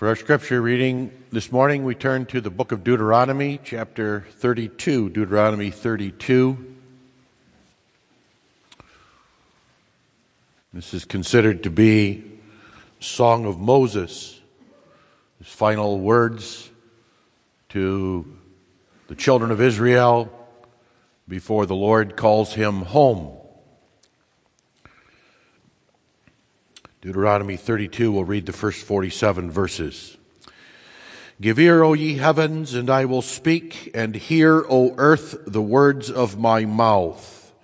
For our scripture reading this morning, we turn to the book of Deuteronomy, chapter 32. Deuteronomy 32. This is considered to be Song of Moses, his final words to the children of Israel before the Lord calls him home. Deuteronomy 32, we'll read the first 47 verses. Give ear, O ye heavens, and I will speak, and hear, O earth, the words of my mouth.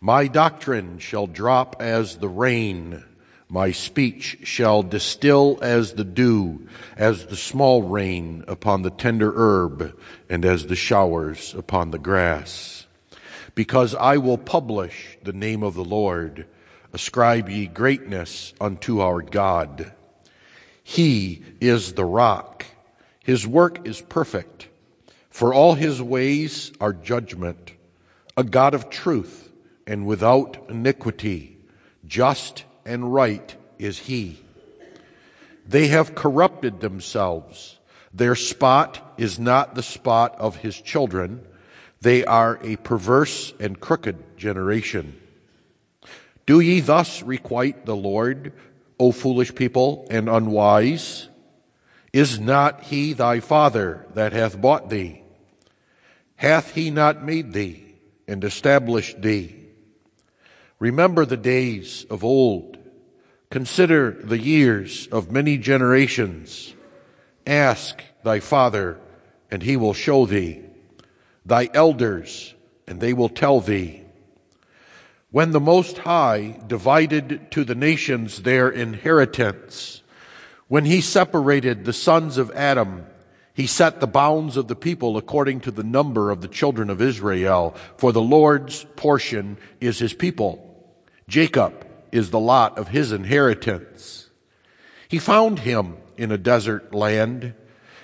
My doctrine shall drop as the rain, my speech shall distill as the dew, as the small rain upon the tender herb, and as the showers upon the grass. Because I will publish the name of the Lord, Ascribe ye greatness unto our God. He is the rock. His work is perfect. For all his ways are judgment. A God of truth and without iniquity. Just and right is he. They have corrupted themselves. Their spot is not the spot of his children. They are a perverse and crooked generation. Do ye thus requite the Lord, O foolish people and unwise? Is not he thy father that hath bought thee? Hath he not made thee and established thee? Remember the days of old. Consider the years of many generations. Ask thy father, and he will show thee. Thy elders, and they will tell thee when the Most High divided to the nations their inheritance, when he separated the sons of Adam, he set the bounds of the people according to the number of the children of Israel, for the Lord's portion is his people. Jacob is the lot of his inheritance. He found him in a desert land,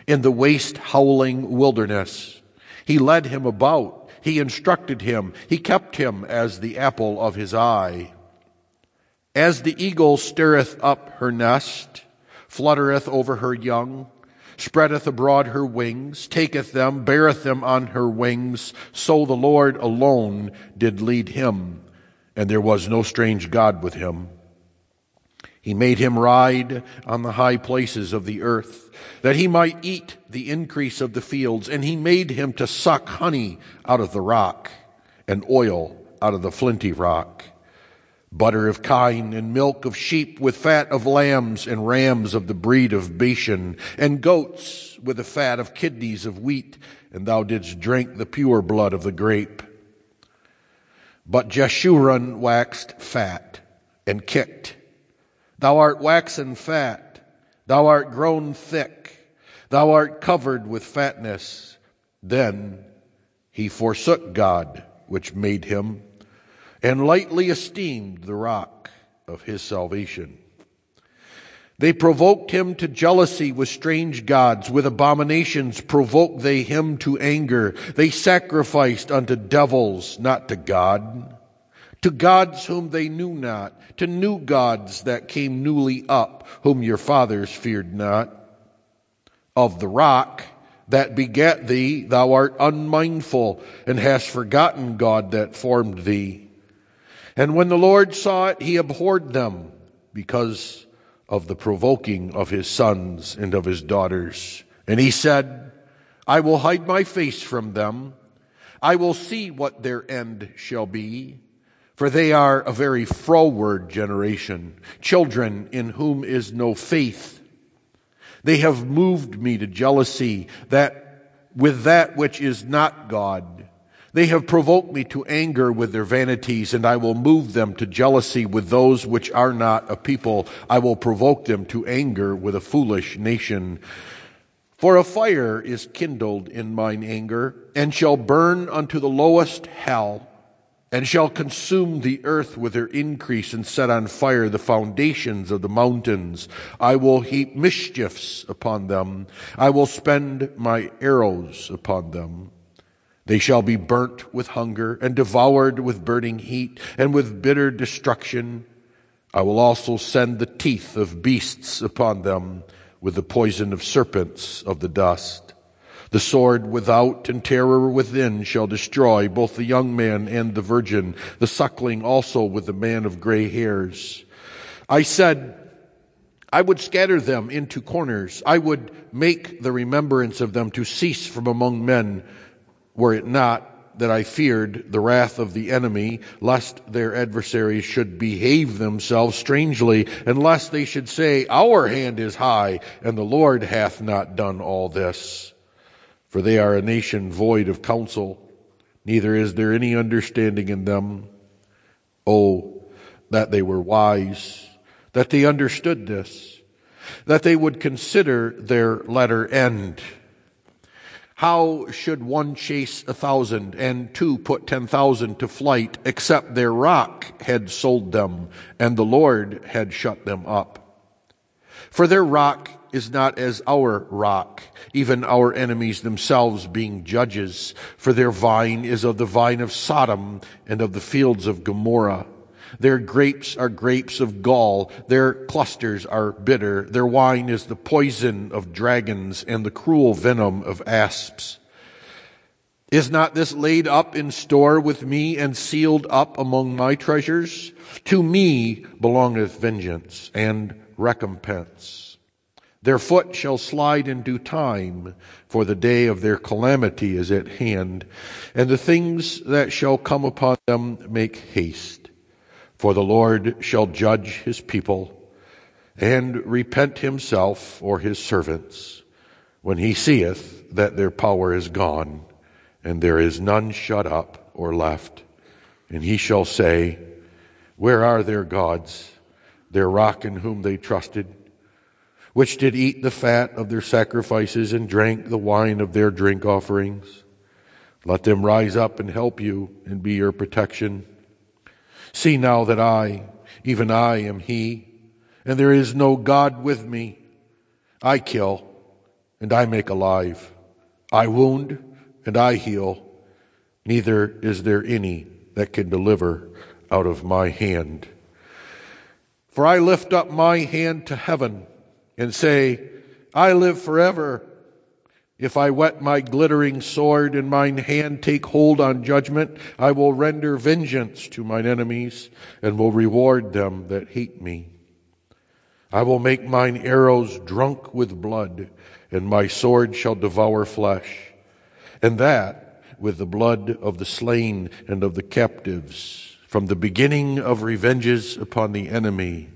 in the waste howling wilderness. He led him about he instructed him. He kept him as the apple of his eye. As the eagle stirreth up her nest, fluttereth over her young, spreadeth abroad her wings, taketh them, beareth them on her wings, so the Lord alone did lead him, and there was no strange God with him. He made him ride on the high places of the earth, that he might eat the increase of the fields, and he made him to suck honey out of the rock, and oil out of the flinty rock, butter of kine, and milk of sheep, with fat of lambs and rams of the breed of Bashan, and goats with the fat of kidneys of wheat, and thou didst drink the pure blood of the grape. But Jeshurun waxed fat and kicked Thou art waxen fat, thou art grown thick, thou art covered with fatness. Then he forsook God, which made him, and lightly esteemed the rock of his salvation. They provoked him to jealousy with strange gods. With abominations provoked they him to anger. They sacrificed unto devils, not to God to gods whom they knew not, to new gods that came newly up, whom your fathers feared not. Of the rock that begat thee, thou art unmindful, and hast forgotten God that formed thee. And when the Lord saw it, he abhorred them, because of the provoking of his sons and of his daughters. And he said, I will hide my face from them. I will see what their end shall be for they are a very froward generation, children in whom is no faith. They have moved me to jealousy that with that which is not God. They have provoked me to anger with their vanities, and I will move them to jealousy with those which are not a people. I will provoke them to anger with a foolish nation. For a fire is kindled in mine anger, and shall burn unto the lowest hell and shall consume the earth with her increase and set on fire the foundations of the mountains. I will heap mischiefs upon them. I will spend my arrows upon them. They shall be burnt with hunger and devoured with burning heat and with bitter destruction. I will also send the teeth of beasts upon them with the poison of serpents of the dust. The sword without and terror within shall destroy both the young man and the virgin, the suckling also with the man of gray hairs. I said, I would scatter them into corners. I would make the remembrance of them to cease from among men, were it not that I feared the wrath of the enemy, lest their adversaries should behave themselves strangely, and lest they should say, Our hand is high, and the Lord hath not done all this. For they are a nation void of counsel, neither is there any understanding in them. Oh, that they were wise, that they understood this, that they would consider their latter end. How should one chase a thousand and two put ten thousand to flight, except their rock had sold them and the Lord had shut them up? For their rock is not as our rock, even our enemies themselves being judges. For their vine is of the vine of Sodom and of the fields of Gomorrah. Their grapes are grapes of gall. Their clusters are bitter. Their wine is the poison of dragons and the cruel venom of asps. Is not this laid up in store with me and sealed up among my treasures? To me belongeth vengeance and recompense. Their foot shall slide in due time, for the day of their calamity is at hand, and the things that shall come upon them make haste. For the Lord shall judge his people, and repent himself or his servants, when he seeth that their power is gone, and there is none shut up or left. And he shall say, Where are their gods, their rock in whom they trusted? Which did eat the fat of their sacrifices and drank the wine of their drink offerings. Let them rise up and help you and be your protection. See now that I, even I, am He, and there is no God with me. I kill, and I make alive. I wound, and I heal. Neither is there any that can deliver out of my hand. For I lift up my hand to heaven and say, I live forever. If I whet my glittering sword and mine hand take hold on judgment, I will render vengeance to mine enemies and will reward them that hate me. I will make mine arrows drunk with blood, and my sword shall devour flesh, and that with the blood of the slain and of the captives, from the beginning of revenges upon the enemy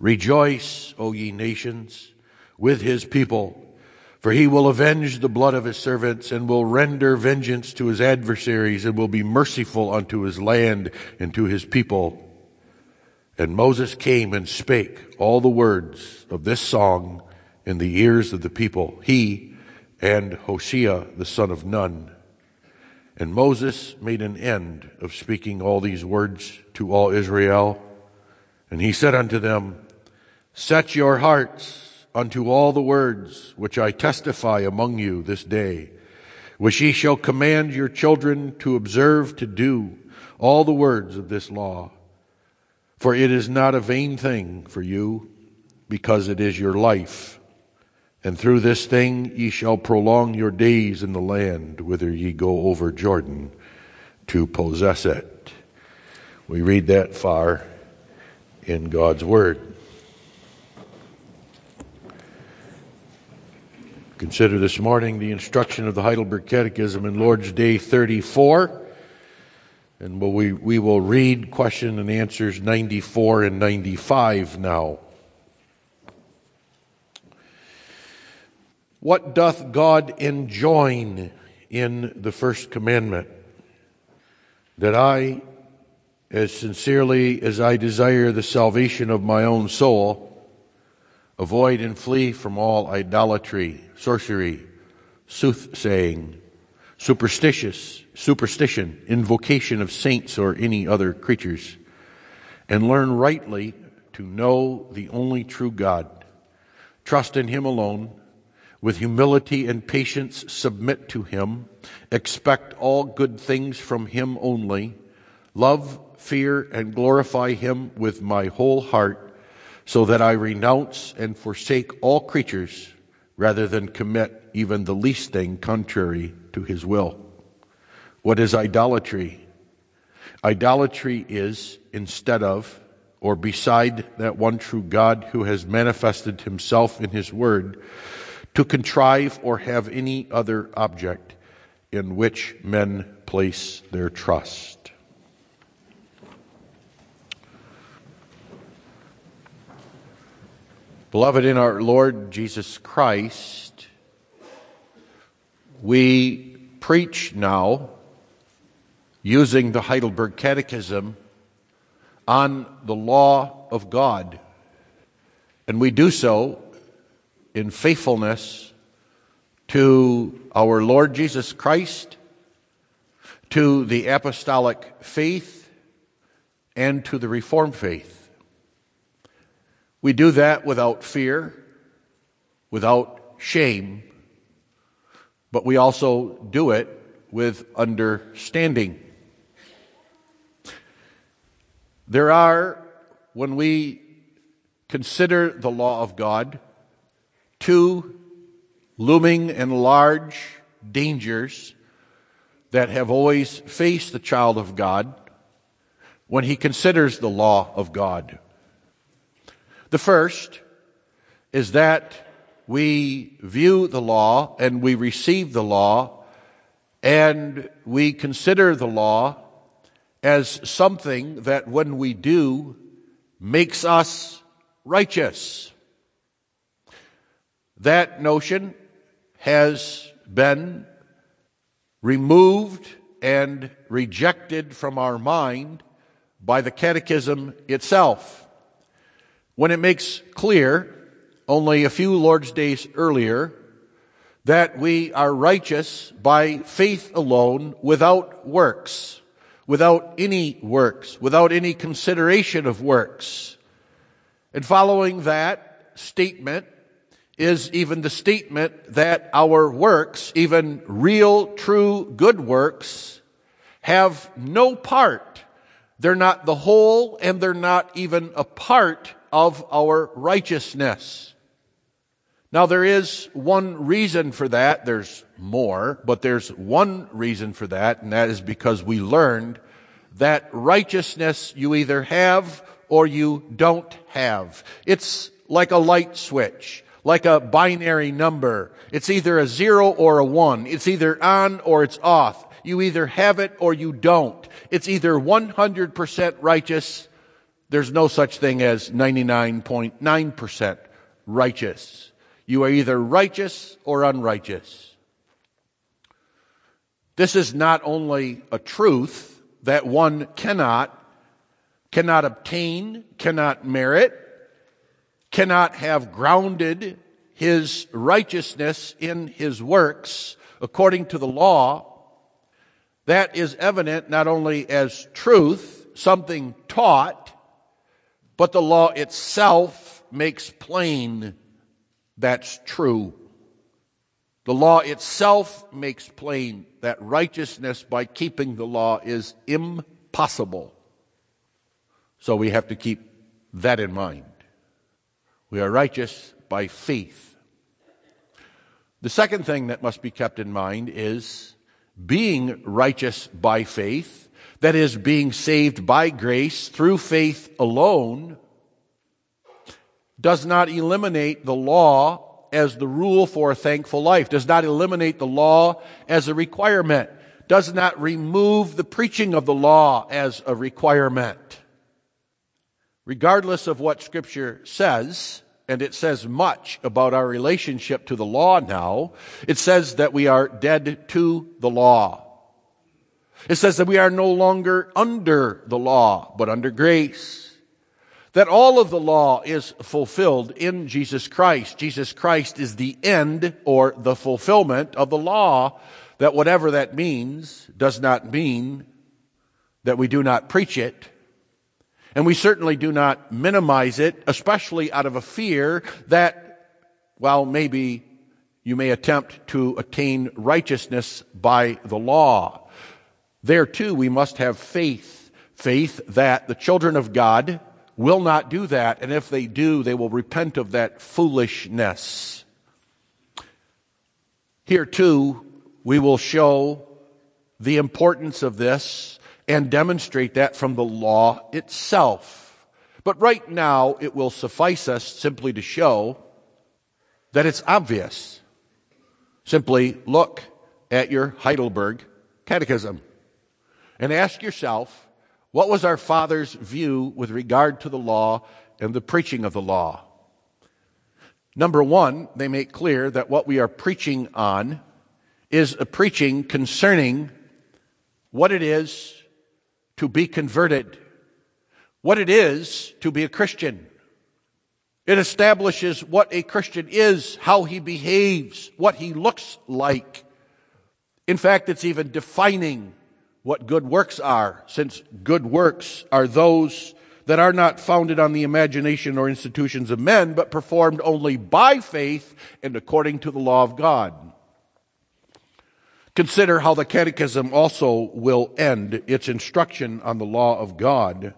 Rejoice, O ye nations, with his people, for he will avenge the blood of his servants and will render vengeance to his adversaries and will be merciful unto his land and to his people. And Moses came and spake all the words of this song in the ears of the people, he and Hoshea the son of Nun. And Moses made an end of speaking all these words to all Israel. And he said unto them, Set your hearts unto all the words which I testify among you this day, which ye shall command your children to observe to do all the words of this law. For it is not a vain thing for you, because it is your life. And through this thing ye shall prolong your days in the land whither ye go over Jordan to possess it. We read that far in God's Word. Consider this morning the instruction of the Heidelberg Catechism in Lord's Day 34. And we, we will read question and answers 94 and 95 now. What doth God enjoin in the first commandment? That I, as sincerely as I desire the salvation of my own soul, avoid and flee from all idolatry sorcery, soothsaying, superstitious, superstition, invocation of saints or any other creatures, and learn rightly to know the only true God. Trust in Him alone. With humility and patience, submit to Him. Expect all good things from Him only. Love, fear, and glorify Him with my whole heart so that I renounce and forsake all creatures rather than commit even the least thing contrary to his will. What is idolatry? Idolatry is instead of or beside that one true God who has manifested himself in his word to contrive or have any other object in which men place their trust. Beloved, in our Lord Jesus Christ, we preach now using the Heidelberg Catechism on the law of God. And we do so in faithfulness to our Lord Jesus Christ, to the apostolic faith, and to the Reformed faith. We do that without fear, without shame, but we also do it with understanding. There are, when we consider the law of God, two looming and large dangers that have always faced the child of God when he considers the law of God. The first is that we view the law and we receive the law and we consider the law as something that when we do makes us righteous. That notion has been removed and rejected from our mind by the Catechism itself when it makes clear, only a few Lord's days earlier, that we are righteous by faith alone without works, without any works, without any consideration of works. And following that statement is even the statement that our works, even real, true, good works, have no part. They're not the whole and they're not even a part of our righteousness. Now there is one reason for that. There's more, but there's one reason for that, and that is because we learned that righteousness you either have or you don't have. It's like a light switch, like a binary number. It's either a zero or a one. It's either on or it's off. You either have it or you don't. It's either 100% righteous there's no such thing as 99.9% righteous. You are either righteous or unrighteous. This is not only a truth that one cannot, cannot obtain, cannot merit, cannot have grounded his righteousness in his works according to the law. That is evident not only as truth, something taught, but the law itself makes plain that's true. The law itself makes plain that righteousness by keeping the law is impossible. So we have to keep that in mind. We are righteous by faith. The second thing that must be kept in mind is being righteous by faith that is, being saved by grace through faith alone, does not eliminate the law as the rule for a thankful life, does not eliminate the law as a requirement, does not remove the preaching of the law as a requirement. Regardless of what Scripture says, and it says much about our relationship to the law now, it says that we are dead to the law. It says that we are no longer under the law, but under grace. That all of the law is fulfilled in Jesus Christ. Jesus Christ is the end or the fulfillment of the law. That whatever that means does not mean that we do not preach it. And we certainly do not minimize it, especially out of a fear that, well, maybe you may attempt to attain righteousness by the law. There too, we must have faith. Faith that the children of God will not do that, and if they do, they will repent of that foolishness. Here, too, we will show the importance of this and demonstrate that from the law itself. But right now, it will suffice us simply to show that it's obvious. Simply look at your Heidelberg Catechism and ask yourself, what was our father's view with regard to the law and the preaching of the law? Number one, they make clear that what we are preaching on is a preaching concerning what it is to be converted, what it is to be a Christian. It establishes what a Christian is, how he behaves, what he looks like. In fact, it's even defining what good works are, since good works are those that are not founded on the imagination or institutions of men, but performed only by faith and according to the law of God. Consider how the Catechism also will end its instruction on the law of God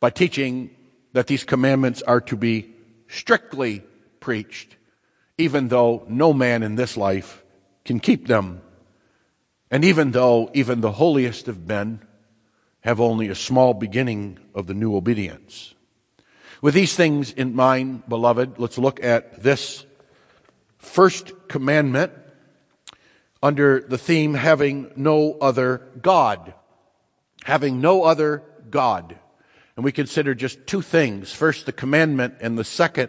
by teaching that these commandments are to be strictly preached, even though no man in this life can keep them. And even though even the holiest of men have only a small beginning of the new obedience. With these things in mind, beloved, let's look at this first commandment under the theme having no other God. Having no other God. And we consider just two things. First, the commandment, and the second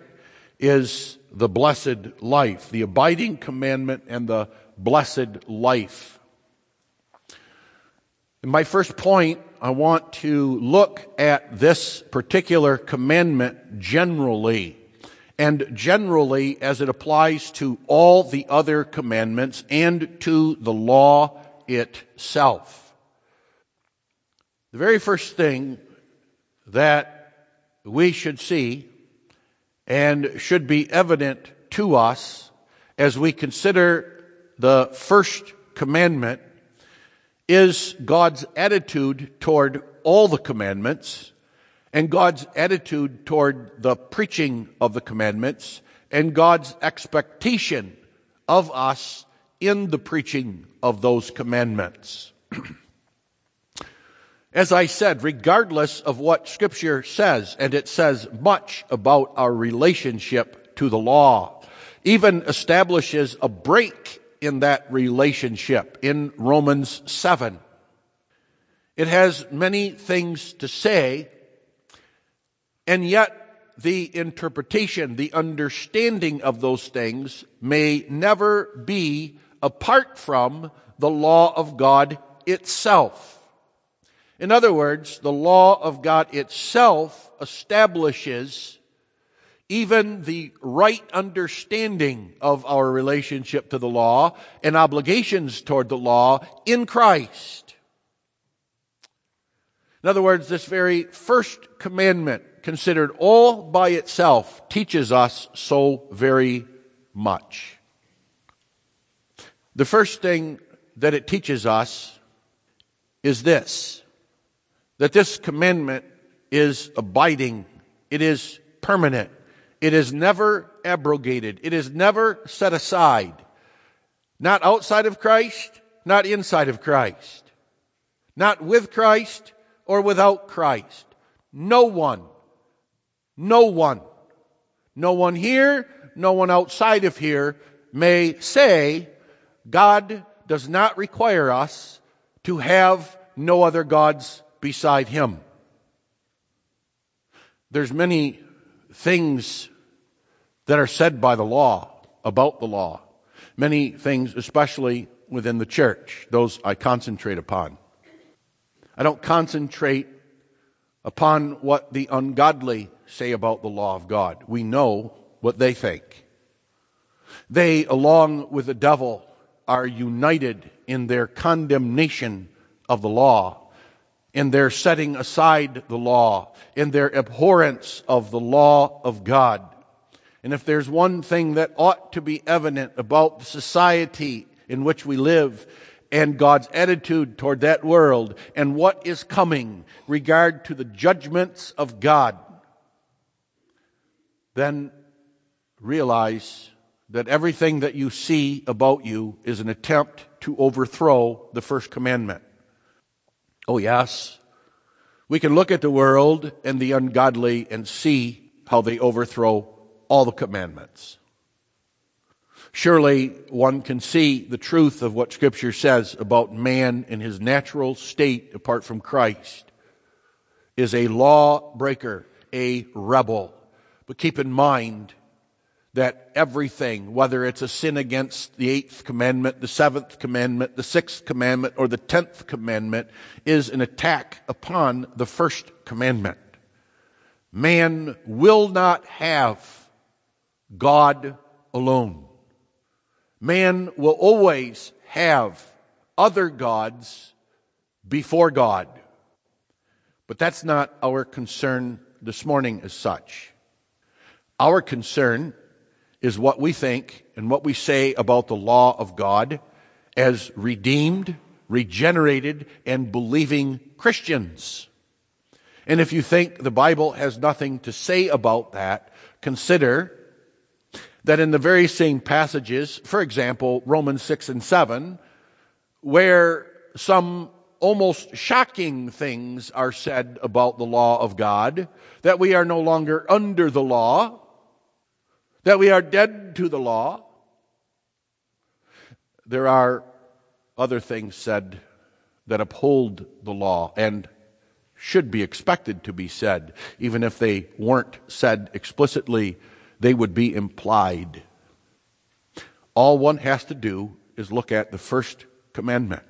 is the blessed life. The abiding commandment and the blessed life. In my first point, I want to look at this particular commandment generally, and generally as it applies to all the other commandments and to the law itself. The very first thing that we should see and should be evident to us as we consider the first commandment is God's attitude toward all the commandments and God's attitude toward the preaching of the commandments and God's expectation of us in the preaching of those commandments. As I said, regardless of what scripture says, and it says much about our relationship to the law, even establishes a break in that relationship in Romans 7. It has many things to say, and yet the interpretation, the understanding of those things may never be apart from the law of God itself. In other words, the law of God itself establishes even the right understanding of our relationship to the law and obligations toward the law in Christ. In other words, this very first commandment, considered all by itself, teaches us so very much. The first thing that it teaches us is this that this commandment is abiding, it is permanent. It is never abrogated. It is never set aside. Not outside of Christ, not inside of Christ. Not with Christ or without Christ. No one. No one. No one here, no one outside of here may say God does not require us to have no other gods beside him. There's many things that are said by the law, about the law. Many things, especially within the church, those I concentrate upon. I don't concentrate upon what the ungodly say about the law of God. We know what they think. They, along with the devil, are united in their condemnation of the law, in their setting aside the law, in their abhorrence of the law of God. And if there's one thing that ought to be evident about the society in which we live and God's attitude toward that world and what is coming regard to the judgments of God, then realize that everything that you see about you is an attempt to overthrow the first commandment. Oh, yes. We can look at the world and the ungodly and see how they overthrow all the commandments. Surely one can see the truth of what Scripture says about man in his natural state apart from Christ is a lawbreaker, a rebel. But keep in mind that everything, whether it's a sin against the eighth commandment, the seventh commandment, the sixth commandment, or the tenth commandment, is an attack upon the first commandment. Man will not have God alone. Man will always have other gods before God. But that's not our concern this morning as such. Our concern is what we think and what we say about the law of God as redeemed, regenerated, and believing Christians. And if you think the Bible has nothing to say about that, consider that in the very same passages, for example, Romans 6 and 7, where some almost shocking things are said about the law of God, that we are no longer under the law, that we are dead to the law. There are other things said that uphold the law and should be expected to be said, even if they weren't said explicitly they would be implied. All one has to do is look at the first commandment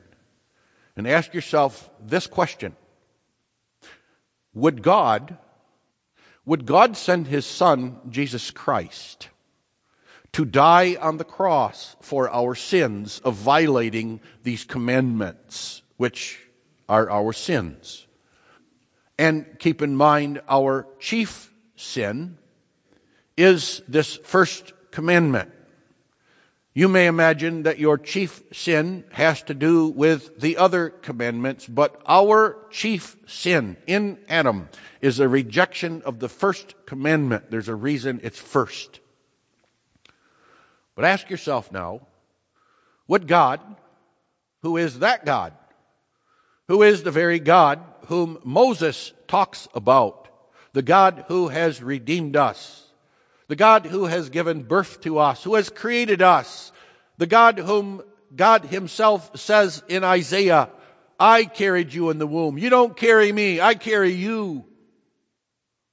and ask yourself this question Would God, would God send his son, Jesus Christ, to die on the cross for our sins of violating these commandments, which are our sins? And keep in mind our chief sin is this first commandment. You may imagine that your chief sin has to do with the other commandments, but our chief sin in Adam is a rejection of the first commandment. There's a reason it's first. But ask yourself now would God, who is that God, who is the very God whom Moses talks about, the God who has redeemed us, the God who has given birth to us, who has created us, the God whom God Himself says in Isaiah, I carried you in the womb. You don't carry me, I carry you.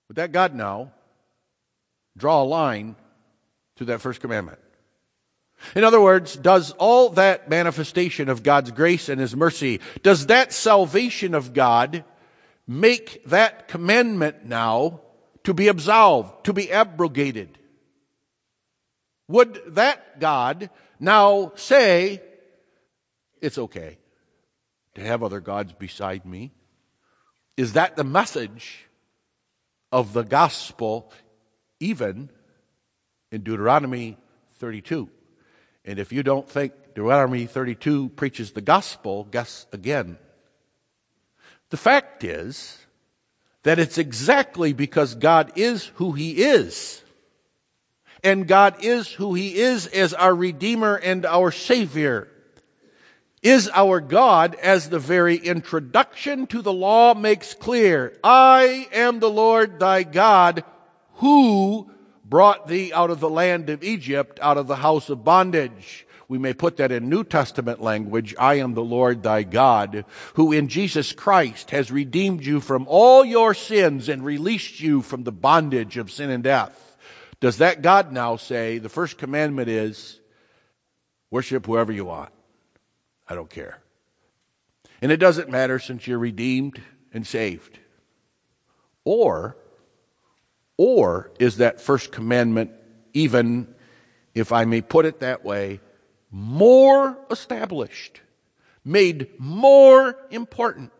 Would that God now draw a line to that first commandment? In other words, does all that manifestation of God's grace and His mercy, does that salvation of God make that commandment now to be absolved, to be abrogated. Would that God now say, it's okay to have other gods beside me? Is that the message of the gospel even in Deuteronomy 32? And if you don't think Deuteronomy 32 preaches the gospel, guess again. The fact is, that it's exactly because God is who He is. And God is who He is as our Redeemer and our Savior. Is our God as the very introduction to the law makes clear. I am the Lord thy God who brought thee out of the land of Egypt, out of the house of bondage. We may put that in New Testament language. I am the Lord thy God, who in Jesus Christ has redeemed you from all your sins and released you from the bondage of sin and death. Does that God now say the first commandment is worship whoever you want? I don't care. And it doesn't matter since you're redeemed and saved. Or, or is that first commandment even, if I may put it that way, more established, made more important,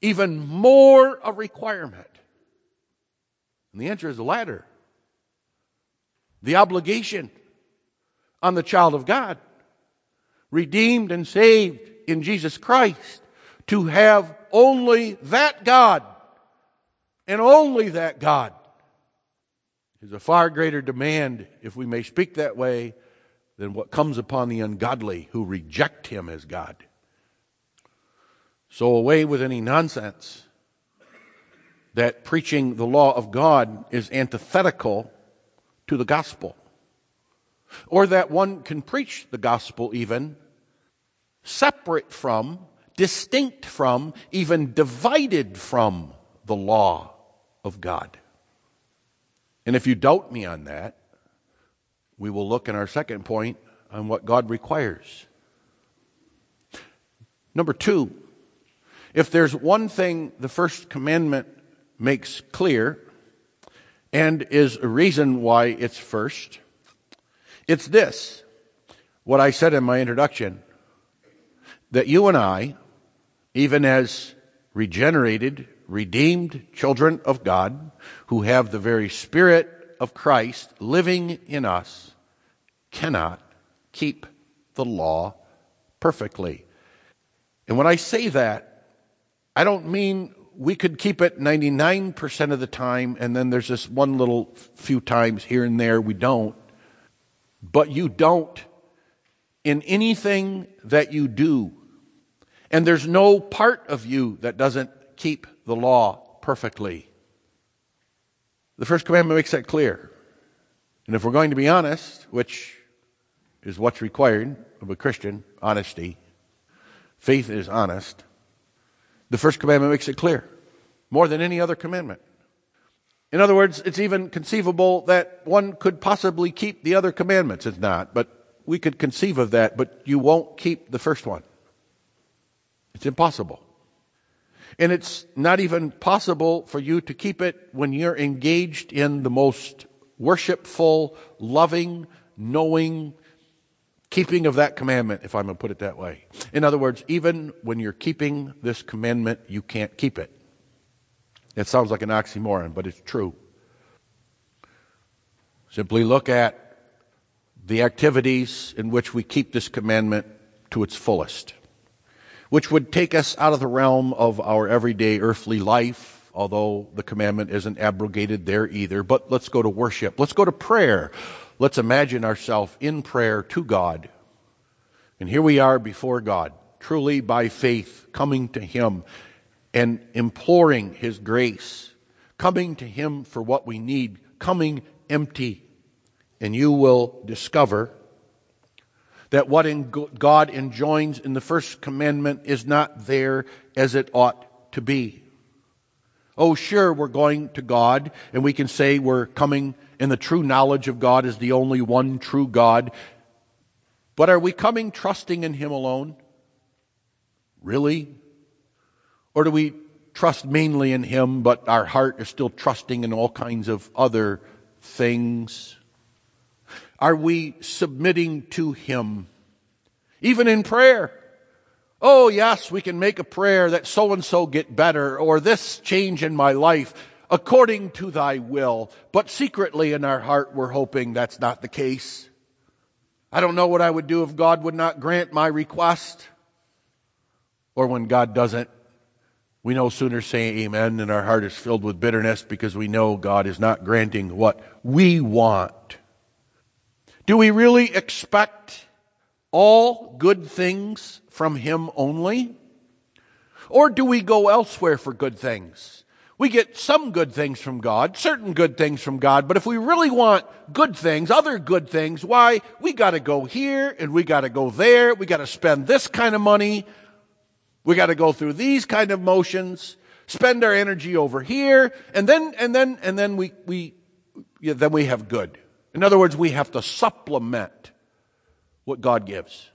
even more a requirement? And the answer is the latter. The obligation on the child of God redeemed and saved in Jesus Christ, to have only that God and only that God is a far greater demand, if we may speak that way, than what comes upon the ungodly who reject Him as God. So, away with any nonsense that preaching the law of God is antithetical to the gospel, or that one can preach the gospel even separate from, distinct from, even divided from the law of God. And if you doubt me on that, we will look in our second point on what God requires. Number two, if there's one thing the first commandment makes clear and is a reason why it's first, it's this what I said in my introduction that you and I, even as regenerated, redeemed children of God, who have the very Spirit of Christ living in us, cannot keep the law perfectly. And when I say that, I don't mean we could keep it 99% of the time and then there's this one little few times here and there we don't. But you don't in anything that you do. And there's no part of you that doesn't keep the law perfectly. The first commandment makes that clear. And if we're going to be honest, which is what's required of a Christian, honesty, faith is honest, the first commandment makes it clear more than any other commandment. In other words, it's even conceivable that one could possibly keep the other commandments. It's not, but we could conceive of that, but you won't keep the first one. It's impossible. And it's not even possible for you to keep it when you're engaged in the most worshipful, loving, knowing, keeping of that commandment, if I'm going to put it that way. In other words, even when you're keeping this commandment, you can't keep it. It sounds like an oxymoron, but it's true. Simply look at the activities in which we keep this commandment to its fullest which would take us out of the realm of our everyday earthly life, although the commandment isn't abrogated there either. But let's go to worship. Let's go to prayer. Let's imagine ourselves in prayer to God. And here we are before God, truly by faith, coming to Him and imploring His grace, coming to Him for what we need, coming empty. And you will discover that what God enjoins in the first commandment is not there as it ought to be. Oh, sure, we're going to God, and we can say we're coming in the true knowledge of God as the only one true God. But are we coming trusting in Him alone? Really? Or do we trust mainly in Him, but our heart is still trusting in all kinds of other things? Are we submitting to Him? Even in prayer. Oh, yes, we can make a prayer that so and so get better or this change in my life according to thy will. But secretly in our heart, we're hoping that's not the case. I don't know what I would do if God would not grant my request. Or when God doesn't, we no sooner say amen and our heart is filled with bitterness because we know God is not granting what we want. Do we really expect all good things from Him only? Or do we go elsewhere for good things? We get some good things from God, certain good things from God, but if we really want good things, other good things, why? We gotta go here and we gotta go there. We gotta spend this kind of money. We gotta go through these kind of motions, spend our energy over here, and then, and then, and then we, we, yeah, then we have good. In other words, we have to supplement what God gives.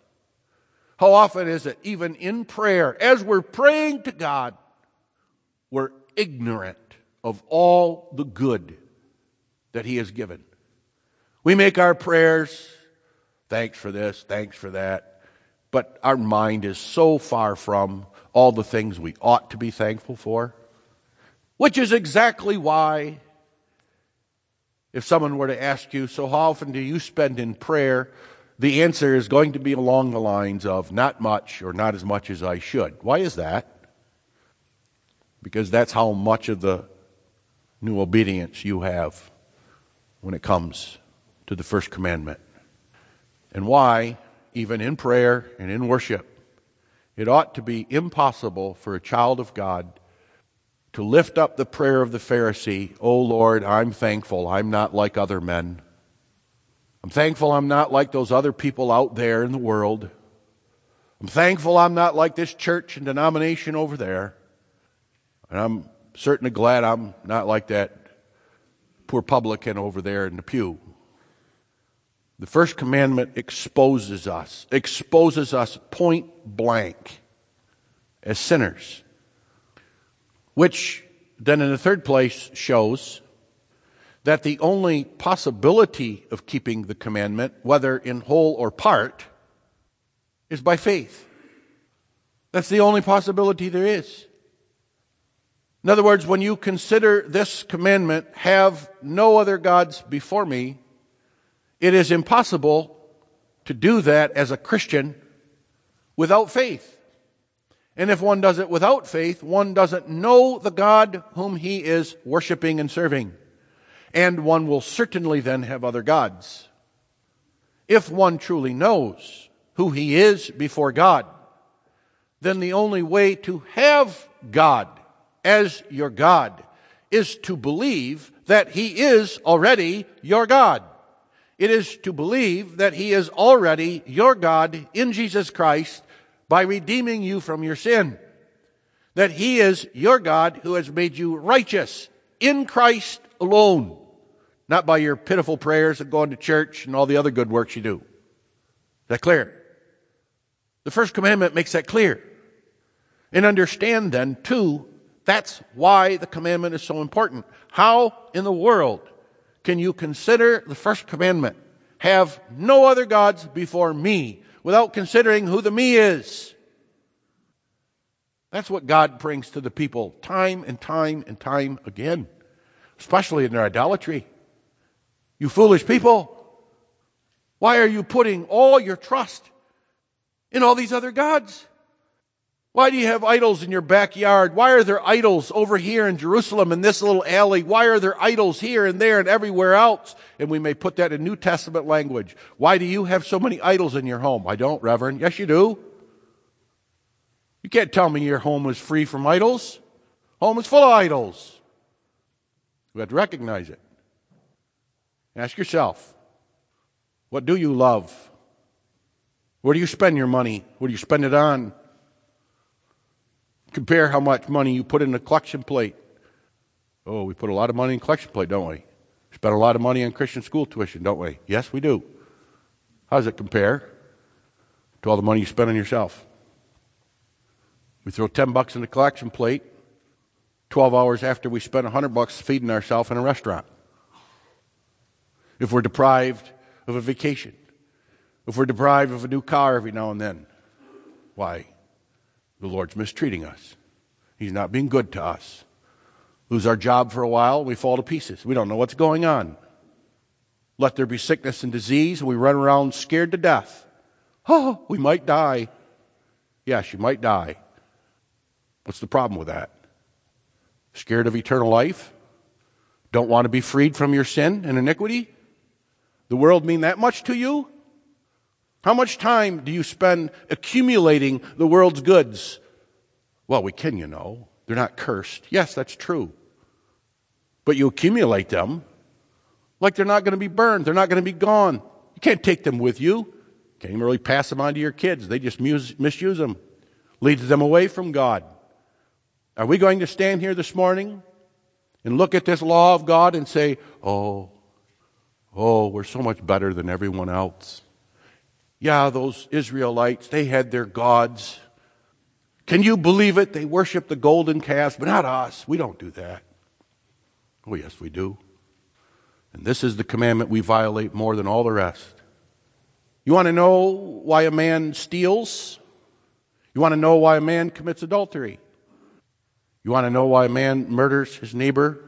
How often is it, even in prayer, as we're praying to God, we're ignorant of all the good that He has given? We make our prayers, thanks for this, thanks for that, but our mind is so far from all the things we ought to be thankful for, which is exactly why if someone were to ask you, so how often do you spend in prayer? the answer is going to be along the lines of not much or not as much as I should. Why is that? Because that's how much of the new obedience you have when it comes to the first commandment. And why, even in prayer and in worship, it ought to be impossible for a child of God to lift up the prayer of the Pharisee, Oh Lord, I'm thankful I'm not like other men. I'm thankful I'm not like those other people out there in the world. I'm thankful I'm not like this church and denomination over there. And I'm certainly glad I'm not like that poor publican over there in the pew. The first commandment exposes us, exposes us point blank as sinners, which then in the third place shows that the only possibility of keeping the commandment, whether in whole or part, is by faith. That's the only possibility there is. In other words, when you consider this commandment, have no other gods before me, it is impossible to do that as a Christian without faith. And if one does it without faith, one doesn't know the God whom he is worshiping and serving and one will certainly then have other gods. If one truly knows who he is before God, then the only way to have God as your God is to believe that he is already your God. It is to believe that he is already your God in Jesus Christ by redeeming you from your sin. That he is your God who has made you righteous in Christ alone not by your pitiful prayers and going to church and all the other good works you do. Is that clear? The first commandment makes that clear. And understand then, too, that's why the commandment is so important. How in the world can you consider the first commandment? Have no other gods before me without considering who the me is. That's what God brings to the people time and time and time again, especially in their idolatry. You foolish people. Why are you putting all your trust in all these other gods? Why do you have idols in your backyard? Why are there idols over here in Jerusalem in this little alley? Why are there idols here and there and everywhere else? And we may put that in New Testament language. Why do you have so many idols in your home? I don't, Reverend. Yes, you do. You can't tell me your home is free from idols. Home is full of idols. We have to recognize it. Ask yourself, what do you love? Where do you spend your money? What do you spend it on? Compare how much money you put in a collection plate. Oh, we put a lot of money in collection plate, don't we? Spend a lot of money on Christian school tuition, don't we? Yes, we do. How does it compare to all the money you spend on yourself? We throw 10 bucks in the collection plate 12 hours after we spent 100 bucks feeding ourselves in a restaurant if we're deprived of a vacation, if we're deprived of a new car every now and then. Why? The Lord's mistreating us. He's not being good to us. Lose our job for a while, we fall to pieces. We don't know what's going on. Let there be sickness and disease, and we run around scared to death. Oh, we might die. Yes, you might die. What's the problem with that? Scared of eternal life? Don't want to be freed from your sin and iniquity? the world mean that much to you? How much time do you spend accumulating the world's goods? Well, we can, you know. They're not cursed. Yes, that's true. But you accumulate them like they're not going to be burned. They're not going to be gone. You can't take them with you. Can't even really pass them on to your kids. They just misuse them. Leads them away from God. Are we going to stand here this morning and look at this law of God and say, oh, Oh, we're so much better than everyone else. Yeah, those Israelites, they had their gods. Can you believe it? They worship the golden calves, but not us. We don't do that. Oh, yes, we do. And this is the commandment we violate more than all the rest. You want to know why a man steals? You want to know why a man commits adultery? You want to know why a man murders his neighbor?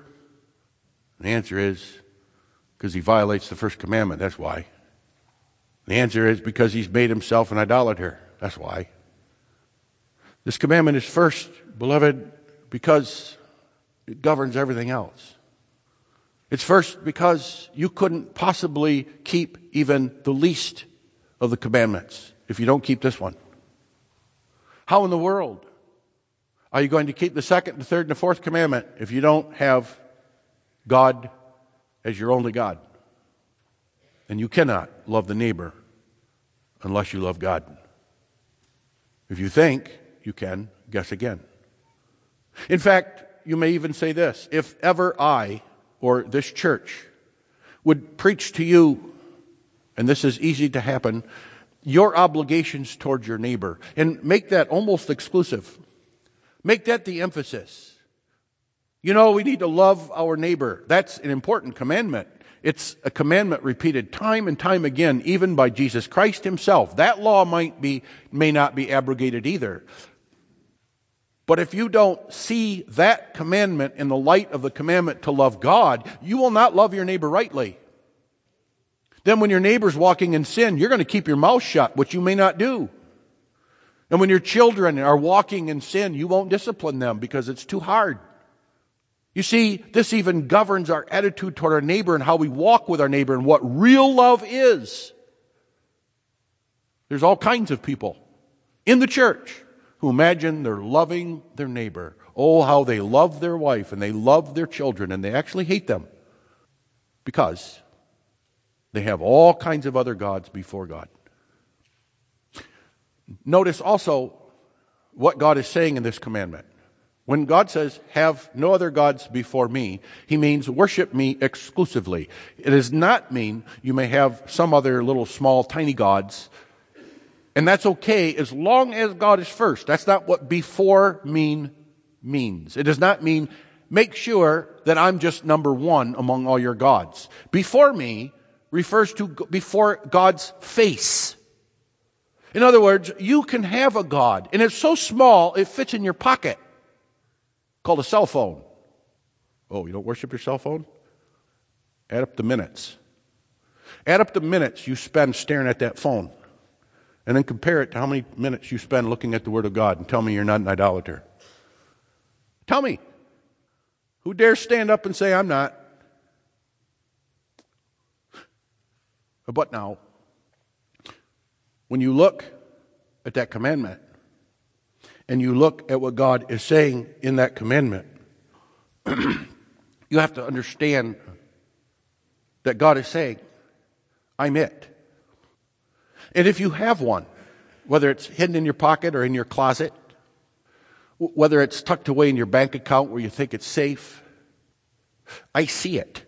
The answer is because he violates the first commandment. That's why. The answer is because he's made himself an idolater. That's why. This commandment is first, beloved, because it governs everything else. It's first because you couldn't possibly keep even the least of the commandments if you don't keep this one. How in the world are you going to keep the second, the third, and the fourth commandment if you don't have God as your only God? And you cannot love the neighbor unless you love God. If you think you can, guess again. In fact, you may even say this if ever I or this church would preach to you, and this is easy to happen, your obligations toward your neighbor, and make that almost exclusive. Make that the emphasis. You know, we need to love our neighbor. That's an important commandment. It's a commandment repeated time and time again, even by Jesus Christ himself. That law might be, may not be abrogated either. But if you don't see that commandment in the light of the commandment to love God, you will not love your neighbor rightly. Then when your neighbor's walking in sin, you're going to keep your mouth shut, which you may not do. And when your children are walking in sin, you won't discipline them because it's too hard. You see, this even governs our attitude toward our neighbor and how we walk with our neighbor and what real love is. There's all kinds of people in the church who imagine they're loving their neighbor. Oh, how they love their wife and they love their children and they actually hate them because they have all kinds of other gods before God. Notice also what God is saying in this commandment. When God says, have no other gods before me, he means worship me exclusively. It does not mean you may have some other little small tiny gods. And that's okay as long as God is first. That's not what before mean means. It does not mean make sure that I'm just number one among all your gods. Before me refers to before God's face. In other words, you can have a God and it's so small it fits in your pocket called a cell phone. Oh, you don't worship your cell phone? Add up the minutes. Add up the minutes you spend staring at that phone. And then compare it to how many minutes you spend looking at the Word of God and tell me you're not an idolater. Tell me. Who dares stand up and say, I'm not? But now, when you look at that commandment, and you look at what God is saying in that commandment, you have to understand that God is saying, I'm it. And if you have one, whether it's hidden in your pocket or in your closet, whether it's tucked away in your bank account where you think it's safe, I see it.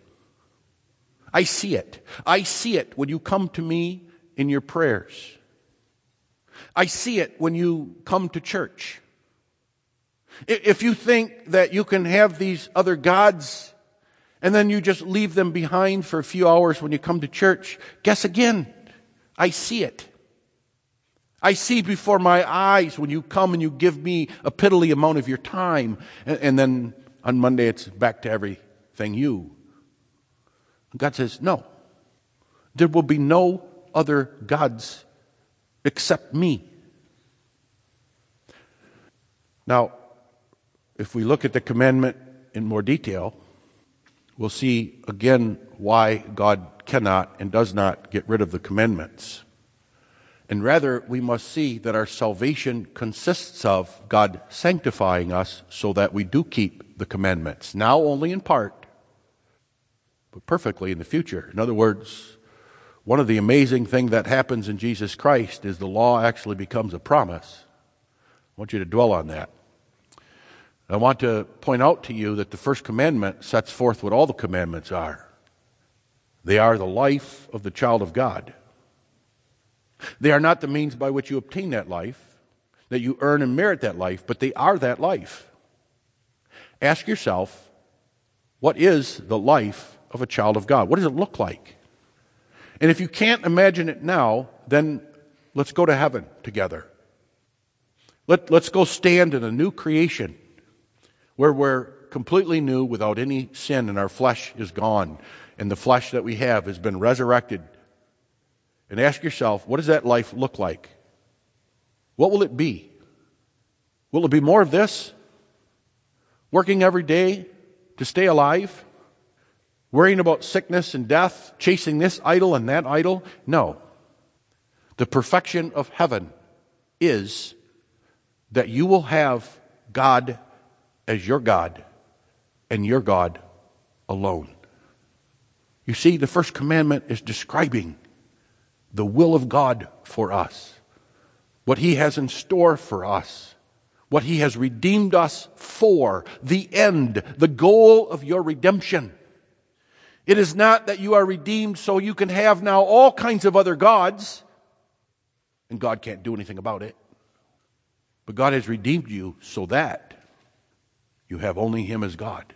I see it. I see it when you come to me in your prayers. I see it when you come to church. If you think that you can have these other gods and then you just leave them behind for a few hours when you come to church, guess again. I see it. I see before my eyes when you come and you give me a piddly amount of your time, and, and then on Monday it's back to everything you. God says, No. There will be no other gods except me. Now, if we look at the commandment in more detail, we'll see again why God cannot and does not get rid of the commandments. And rather, we must see that our salvation consists of God sanctifying us so that we do keep the commandments, now only in part, but perfectly in the future. In other words, one of the amazing things that happens in Jesus Christ is the law actually becomes a promise. I want you to dwell on that. I want to point out to you that the first commandment sets forth what all the commandments are. They are the life of the child of God. They are not the means by which you obtain that life, that you earn and merit that life, but they are that life. Ask yourself, what is the life of a child of God? What does it look like? And if you can't imagine it now, then let's go to heaven together. Let, let's go stand in a new creation where we're completely new without any sin and our flesh is gone and the flesh that we have has been resurrected and ask yourself, what does that life look like? What will it be? Will it be more of this? Working every day to stay alive? Worrying about sickness and death? Chasing this idol and that idol? No. The perfection of heaven is that you will have God as your God and your God alone. You see, the first commandment is describing the will of God for us, what He has in store for us, what He has redeemed us for, the end, the goal of your redemption. It is not that you are redeemed so you can have now all kinds of other gods, and God can't do anything about it. But God has redeemed you so that you have only Him as God.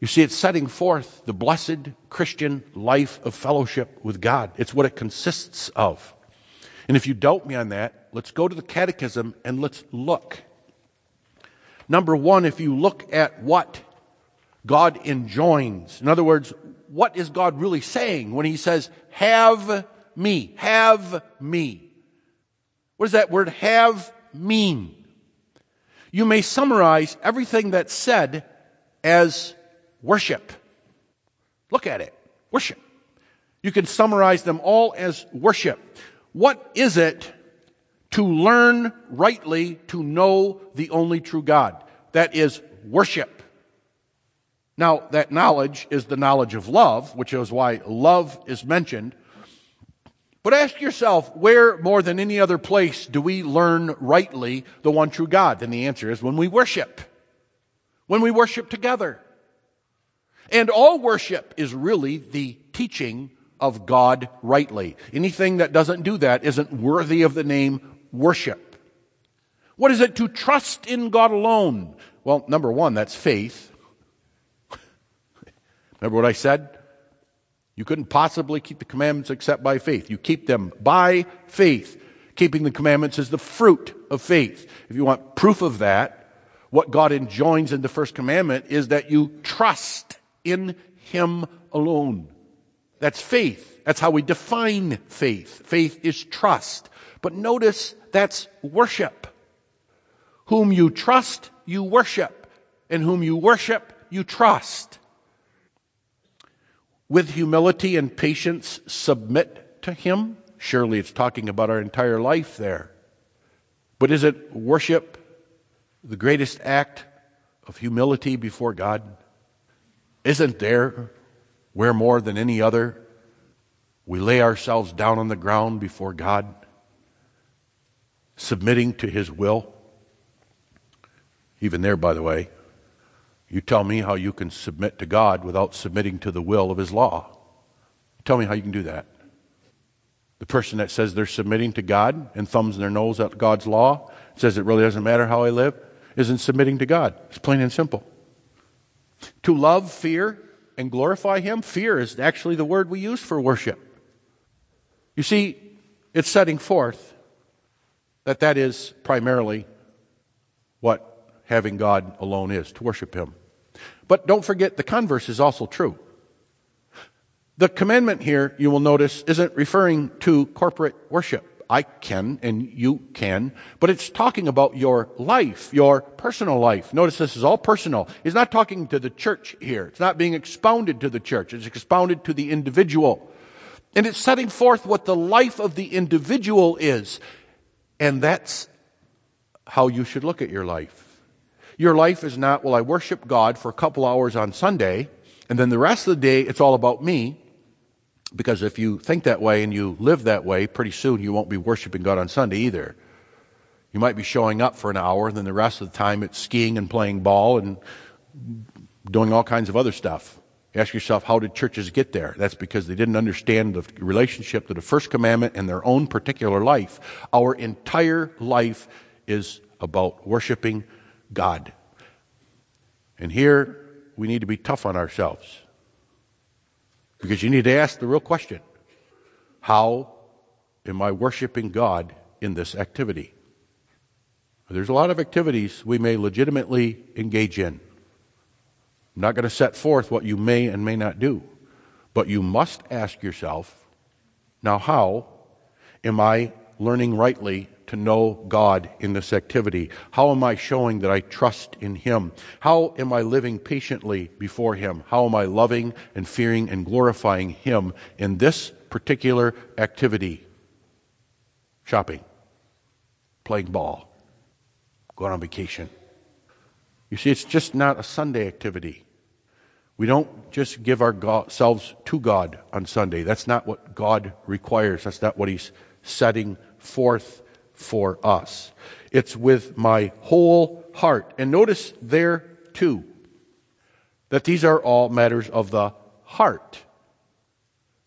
You see, it's setting forth the blessed Christian life of fellowship with God. It's what it consists of. And if you doubt me on that, let's go to the Catechism and let's look. Number one, if you look at what God enjoins, in other words, what is God really saying when He says, have me, have me? What does that word have mean? You may summarize everything that's said as worship. Look at it. Worship. You can summarize them all as worship. What is it to learn rightly to know the only true God? That is worship. Now, that knowledge is the knowledge of love, which is why love is mentioned. But ask yourself, where more than any other place do we learn rightly the one true God? And the answer is when we worship. When we worship together. And all worship is really the teaching of God rightly. Anything that doesn't do that isn't worthy of the name worship. What is it to trust in God alone? Well, number one, that's faith. Remember what I said? You couldn't possibly keep the commandments except by faith. You keep them by faith. Keeping the commandments is the fruit of faith. If you want proof of that, what God enjoins in the first commandment is that you trust in Him alone. That's faith. That's how we define faith. Faith is trust. But notice that's worship. Whom you trust, you worship. And whom you worship, you trust. With humility and patience, submit to Him. Surely it's talking about our entire life there. But is it worship the greatest act of humility before God? Isn't there where more than any other we lay ourselves down on the ground before God, submitting to His will? Even there, by the way, you tell me how you can submit to God without submitting to the will of His law. Tell me how you can do that. The person that says they're submitting to God and thumbs their nose at God's law, says it really doesn't matter how I live, isn't submitting to God. It's plain and simple. To love, fear, and glorify Him, fear is actually the word we use for worship. You see, it's setting forth that that is primarily having God alone is, to worship Him. But don't forget, the converse is also true. The commandment here, you will notice, isn't referring to corporate worship. I can and you can, but it's talking about your life, your personal life. Notice this is all personal. He's not talking to the church here. It's not being expounded to the church. It's expounded to the individual. And it's setting forth what the life of the individual is. And that's how you should look at your life. Your life is not, well, I worship God for a couple hours on Sunday, and then the rest of the day it's all about me. Because if you think that way and you live that way, pretty soon you won't be worshiping God on Sunday either. You might be showing up for an hour, and then the rest of the time it's skiing and playing ball and doing all kinds of other stuff. Ask yourself, how did churches get there? That's because they didn't understand the relationship to the first commandment and their own particular life. Our entire life is about worshiping God. And here we need to be tough on ourselves. Because you need to ask the real question How am I worshiping God in this activity? There's a lot of activities we may legitimately engage in. I'm not going to set forth what you may and may not do, but you must ask yourself Now, how am I learning rightly to know God in this activity? How am I showing that I trust in Him? How am I living patiently before Him? How am I loving and fearing and glorifying Him in this particular activity? Shopping, playing ball, going on vacation. You see, it's just not a Sunday activity. We don't just give ourselves to God on Sunday. That's not what God requires. That's not what He's setting forth for us. It's with my whole heart. And notice there, too, that these are all matters of the heart.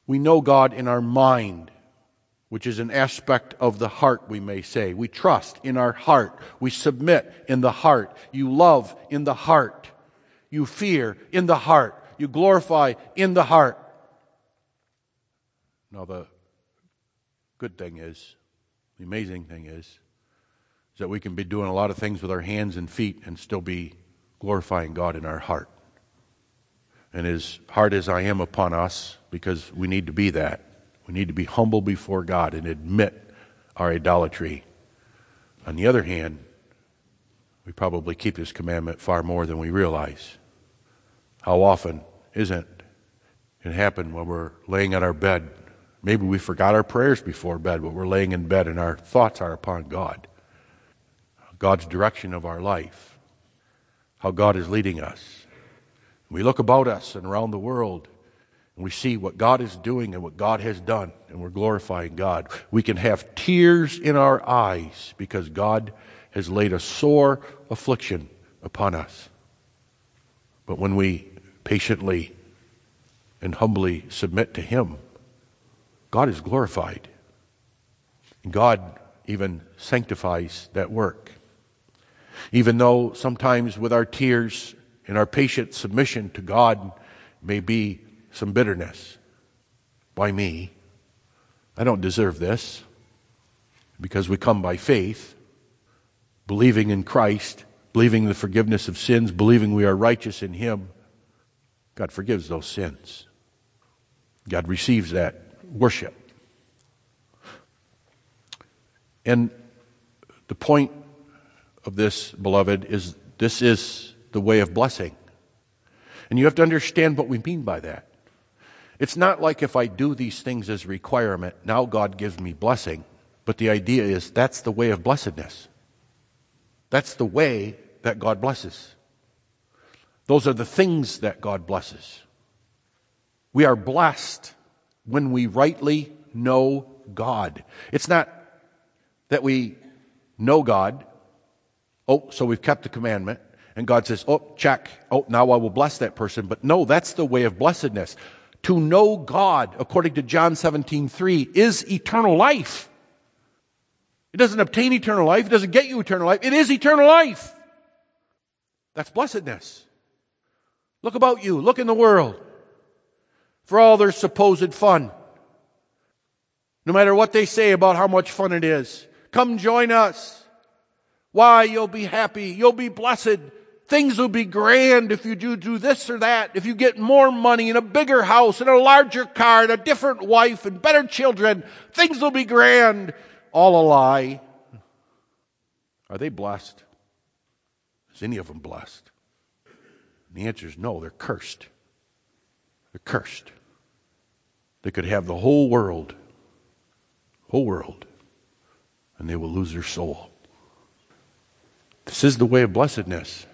We know God in our mind, which is an aspect of the heart, we may say. We trust in our heart. We submit in the heart. You love in the heart. You fear in the heart. You glorify in the heart. Now, the good thing is, the amazing thing is, is that we can be doing a lot of things with our hands and feet and still be glorifying God in our heart. And as hard as I am upon us, because we need to be that, we need to be humble before God and admit our idolatry. On the other hand, we probably keep His commandment far more than we realize. How often isn't it happen when we're laying on our bed Maybe we forgot our prayers before bed, but we're laying in bed and our thoughts are upon God. God's direction of our life, how God is leading us. We look about us and around the world and we see what God is doing and what God has done, and we're glorifying God. We can have tears in our eyes because God has laid a sore affliction upon us. But when we patiently and humbly submit to Him, God is glorified. God even sanctifies that work. Even though sometimes with our tears and our patient submission to God may be some bitterness. Why me? I don't deserve this. Because we come by faith, believing in Christ, believing the forgiveness of sins, believing we are righteous in Him. God forgives those sins. God receives that worship. And the point of this, beloved, is this is the way of blessing. And you have to understand what we mean by that. It's not like if I do these things as requirement, now God gives me blessing. But the idea is that's the way of blessedness. That's the way that God blesses. Those are the things that God blesses. We are blessed when we rightly know God. It's not that we know God. Oh, so we've kept the commandment. And God says, oh, check. Oh, now I will bless that person. But no, that's the way of blessedness. To know God, according to John 17, 3, is eternal life. It doesn't obtain eternal life. It doesn't get you eternal life. It is eternal life. That's blessedness. Look about you. Look in the world for all their supposed fun. No matter what they say about how much fun it is, come join us. Why? You'll be happy. You'll be blessed. Things will be grand if you do, do this or that. If you get more money and a bigger house and a larger car and a different wife and better children, things will be grand. All a lie. Are they blessed? Is any of them blessed? And the answer is no, they're cursed. They're cursed. They could have the whole world, whole world, and they will lose their soul. This is the way of blessedness.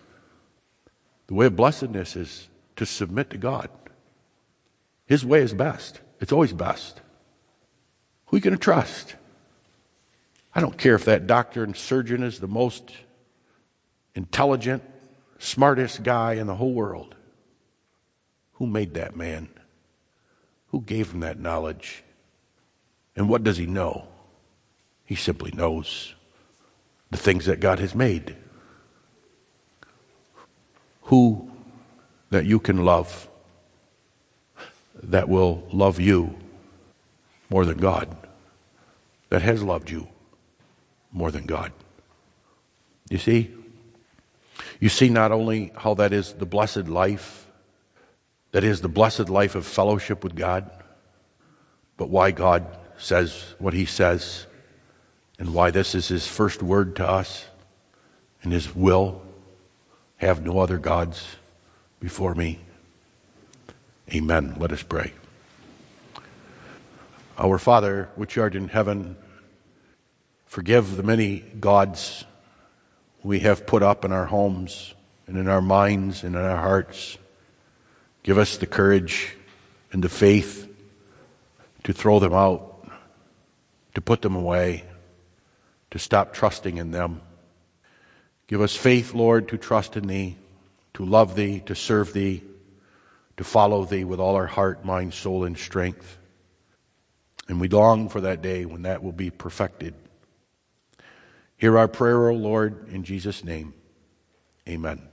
The way of blessedness is to submit to God. His way is best. It's always best. Who are you going to trust? I don't care if that doctor and surgeon is the most intelligent, smartest guy in the whole world. Who made that man? Who gave him that knowledge? And what does he know? He simply knows the things that God has made. Who that you can love that will love you more than God, that has loved you more than God. You see? You see not only how that is the blessed life that is the blessed life of fellowship with God, but why God says what he says and why this is his first word to us and his will. Have no other gods before me. Amen. Let us pray. Our Father, which art in heaven, forgive the many gods we have put up in our homes and in our minds and in our hearts. Give us the courage and the faith to throw them out, to put them away, to stop trusting in them. Give us faith, Lord, to trust in Thee, to love Thee, to serve Thee, to follow Thee with all our heart, mind, soul, and strength. And we long for that day when that will be perfected. Hear our prayer, O Lord, in Jesus' name. Amen.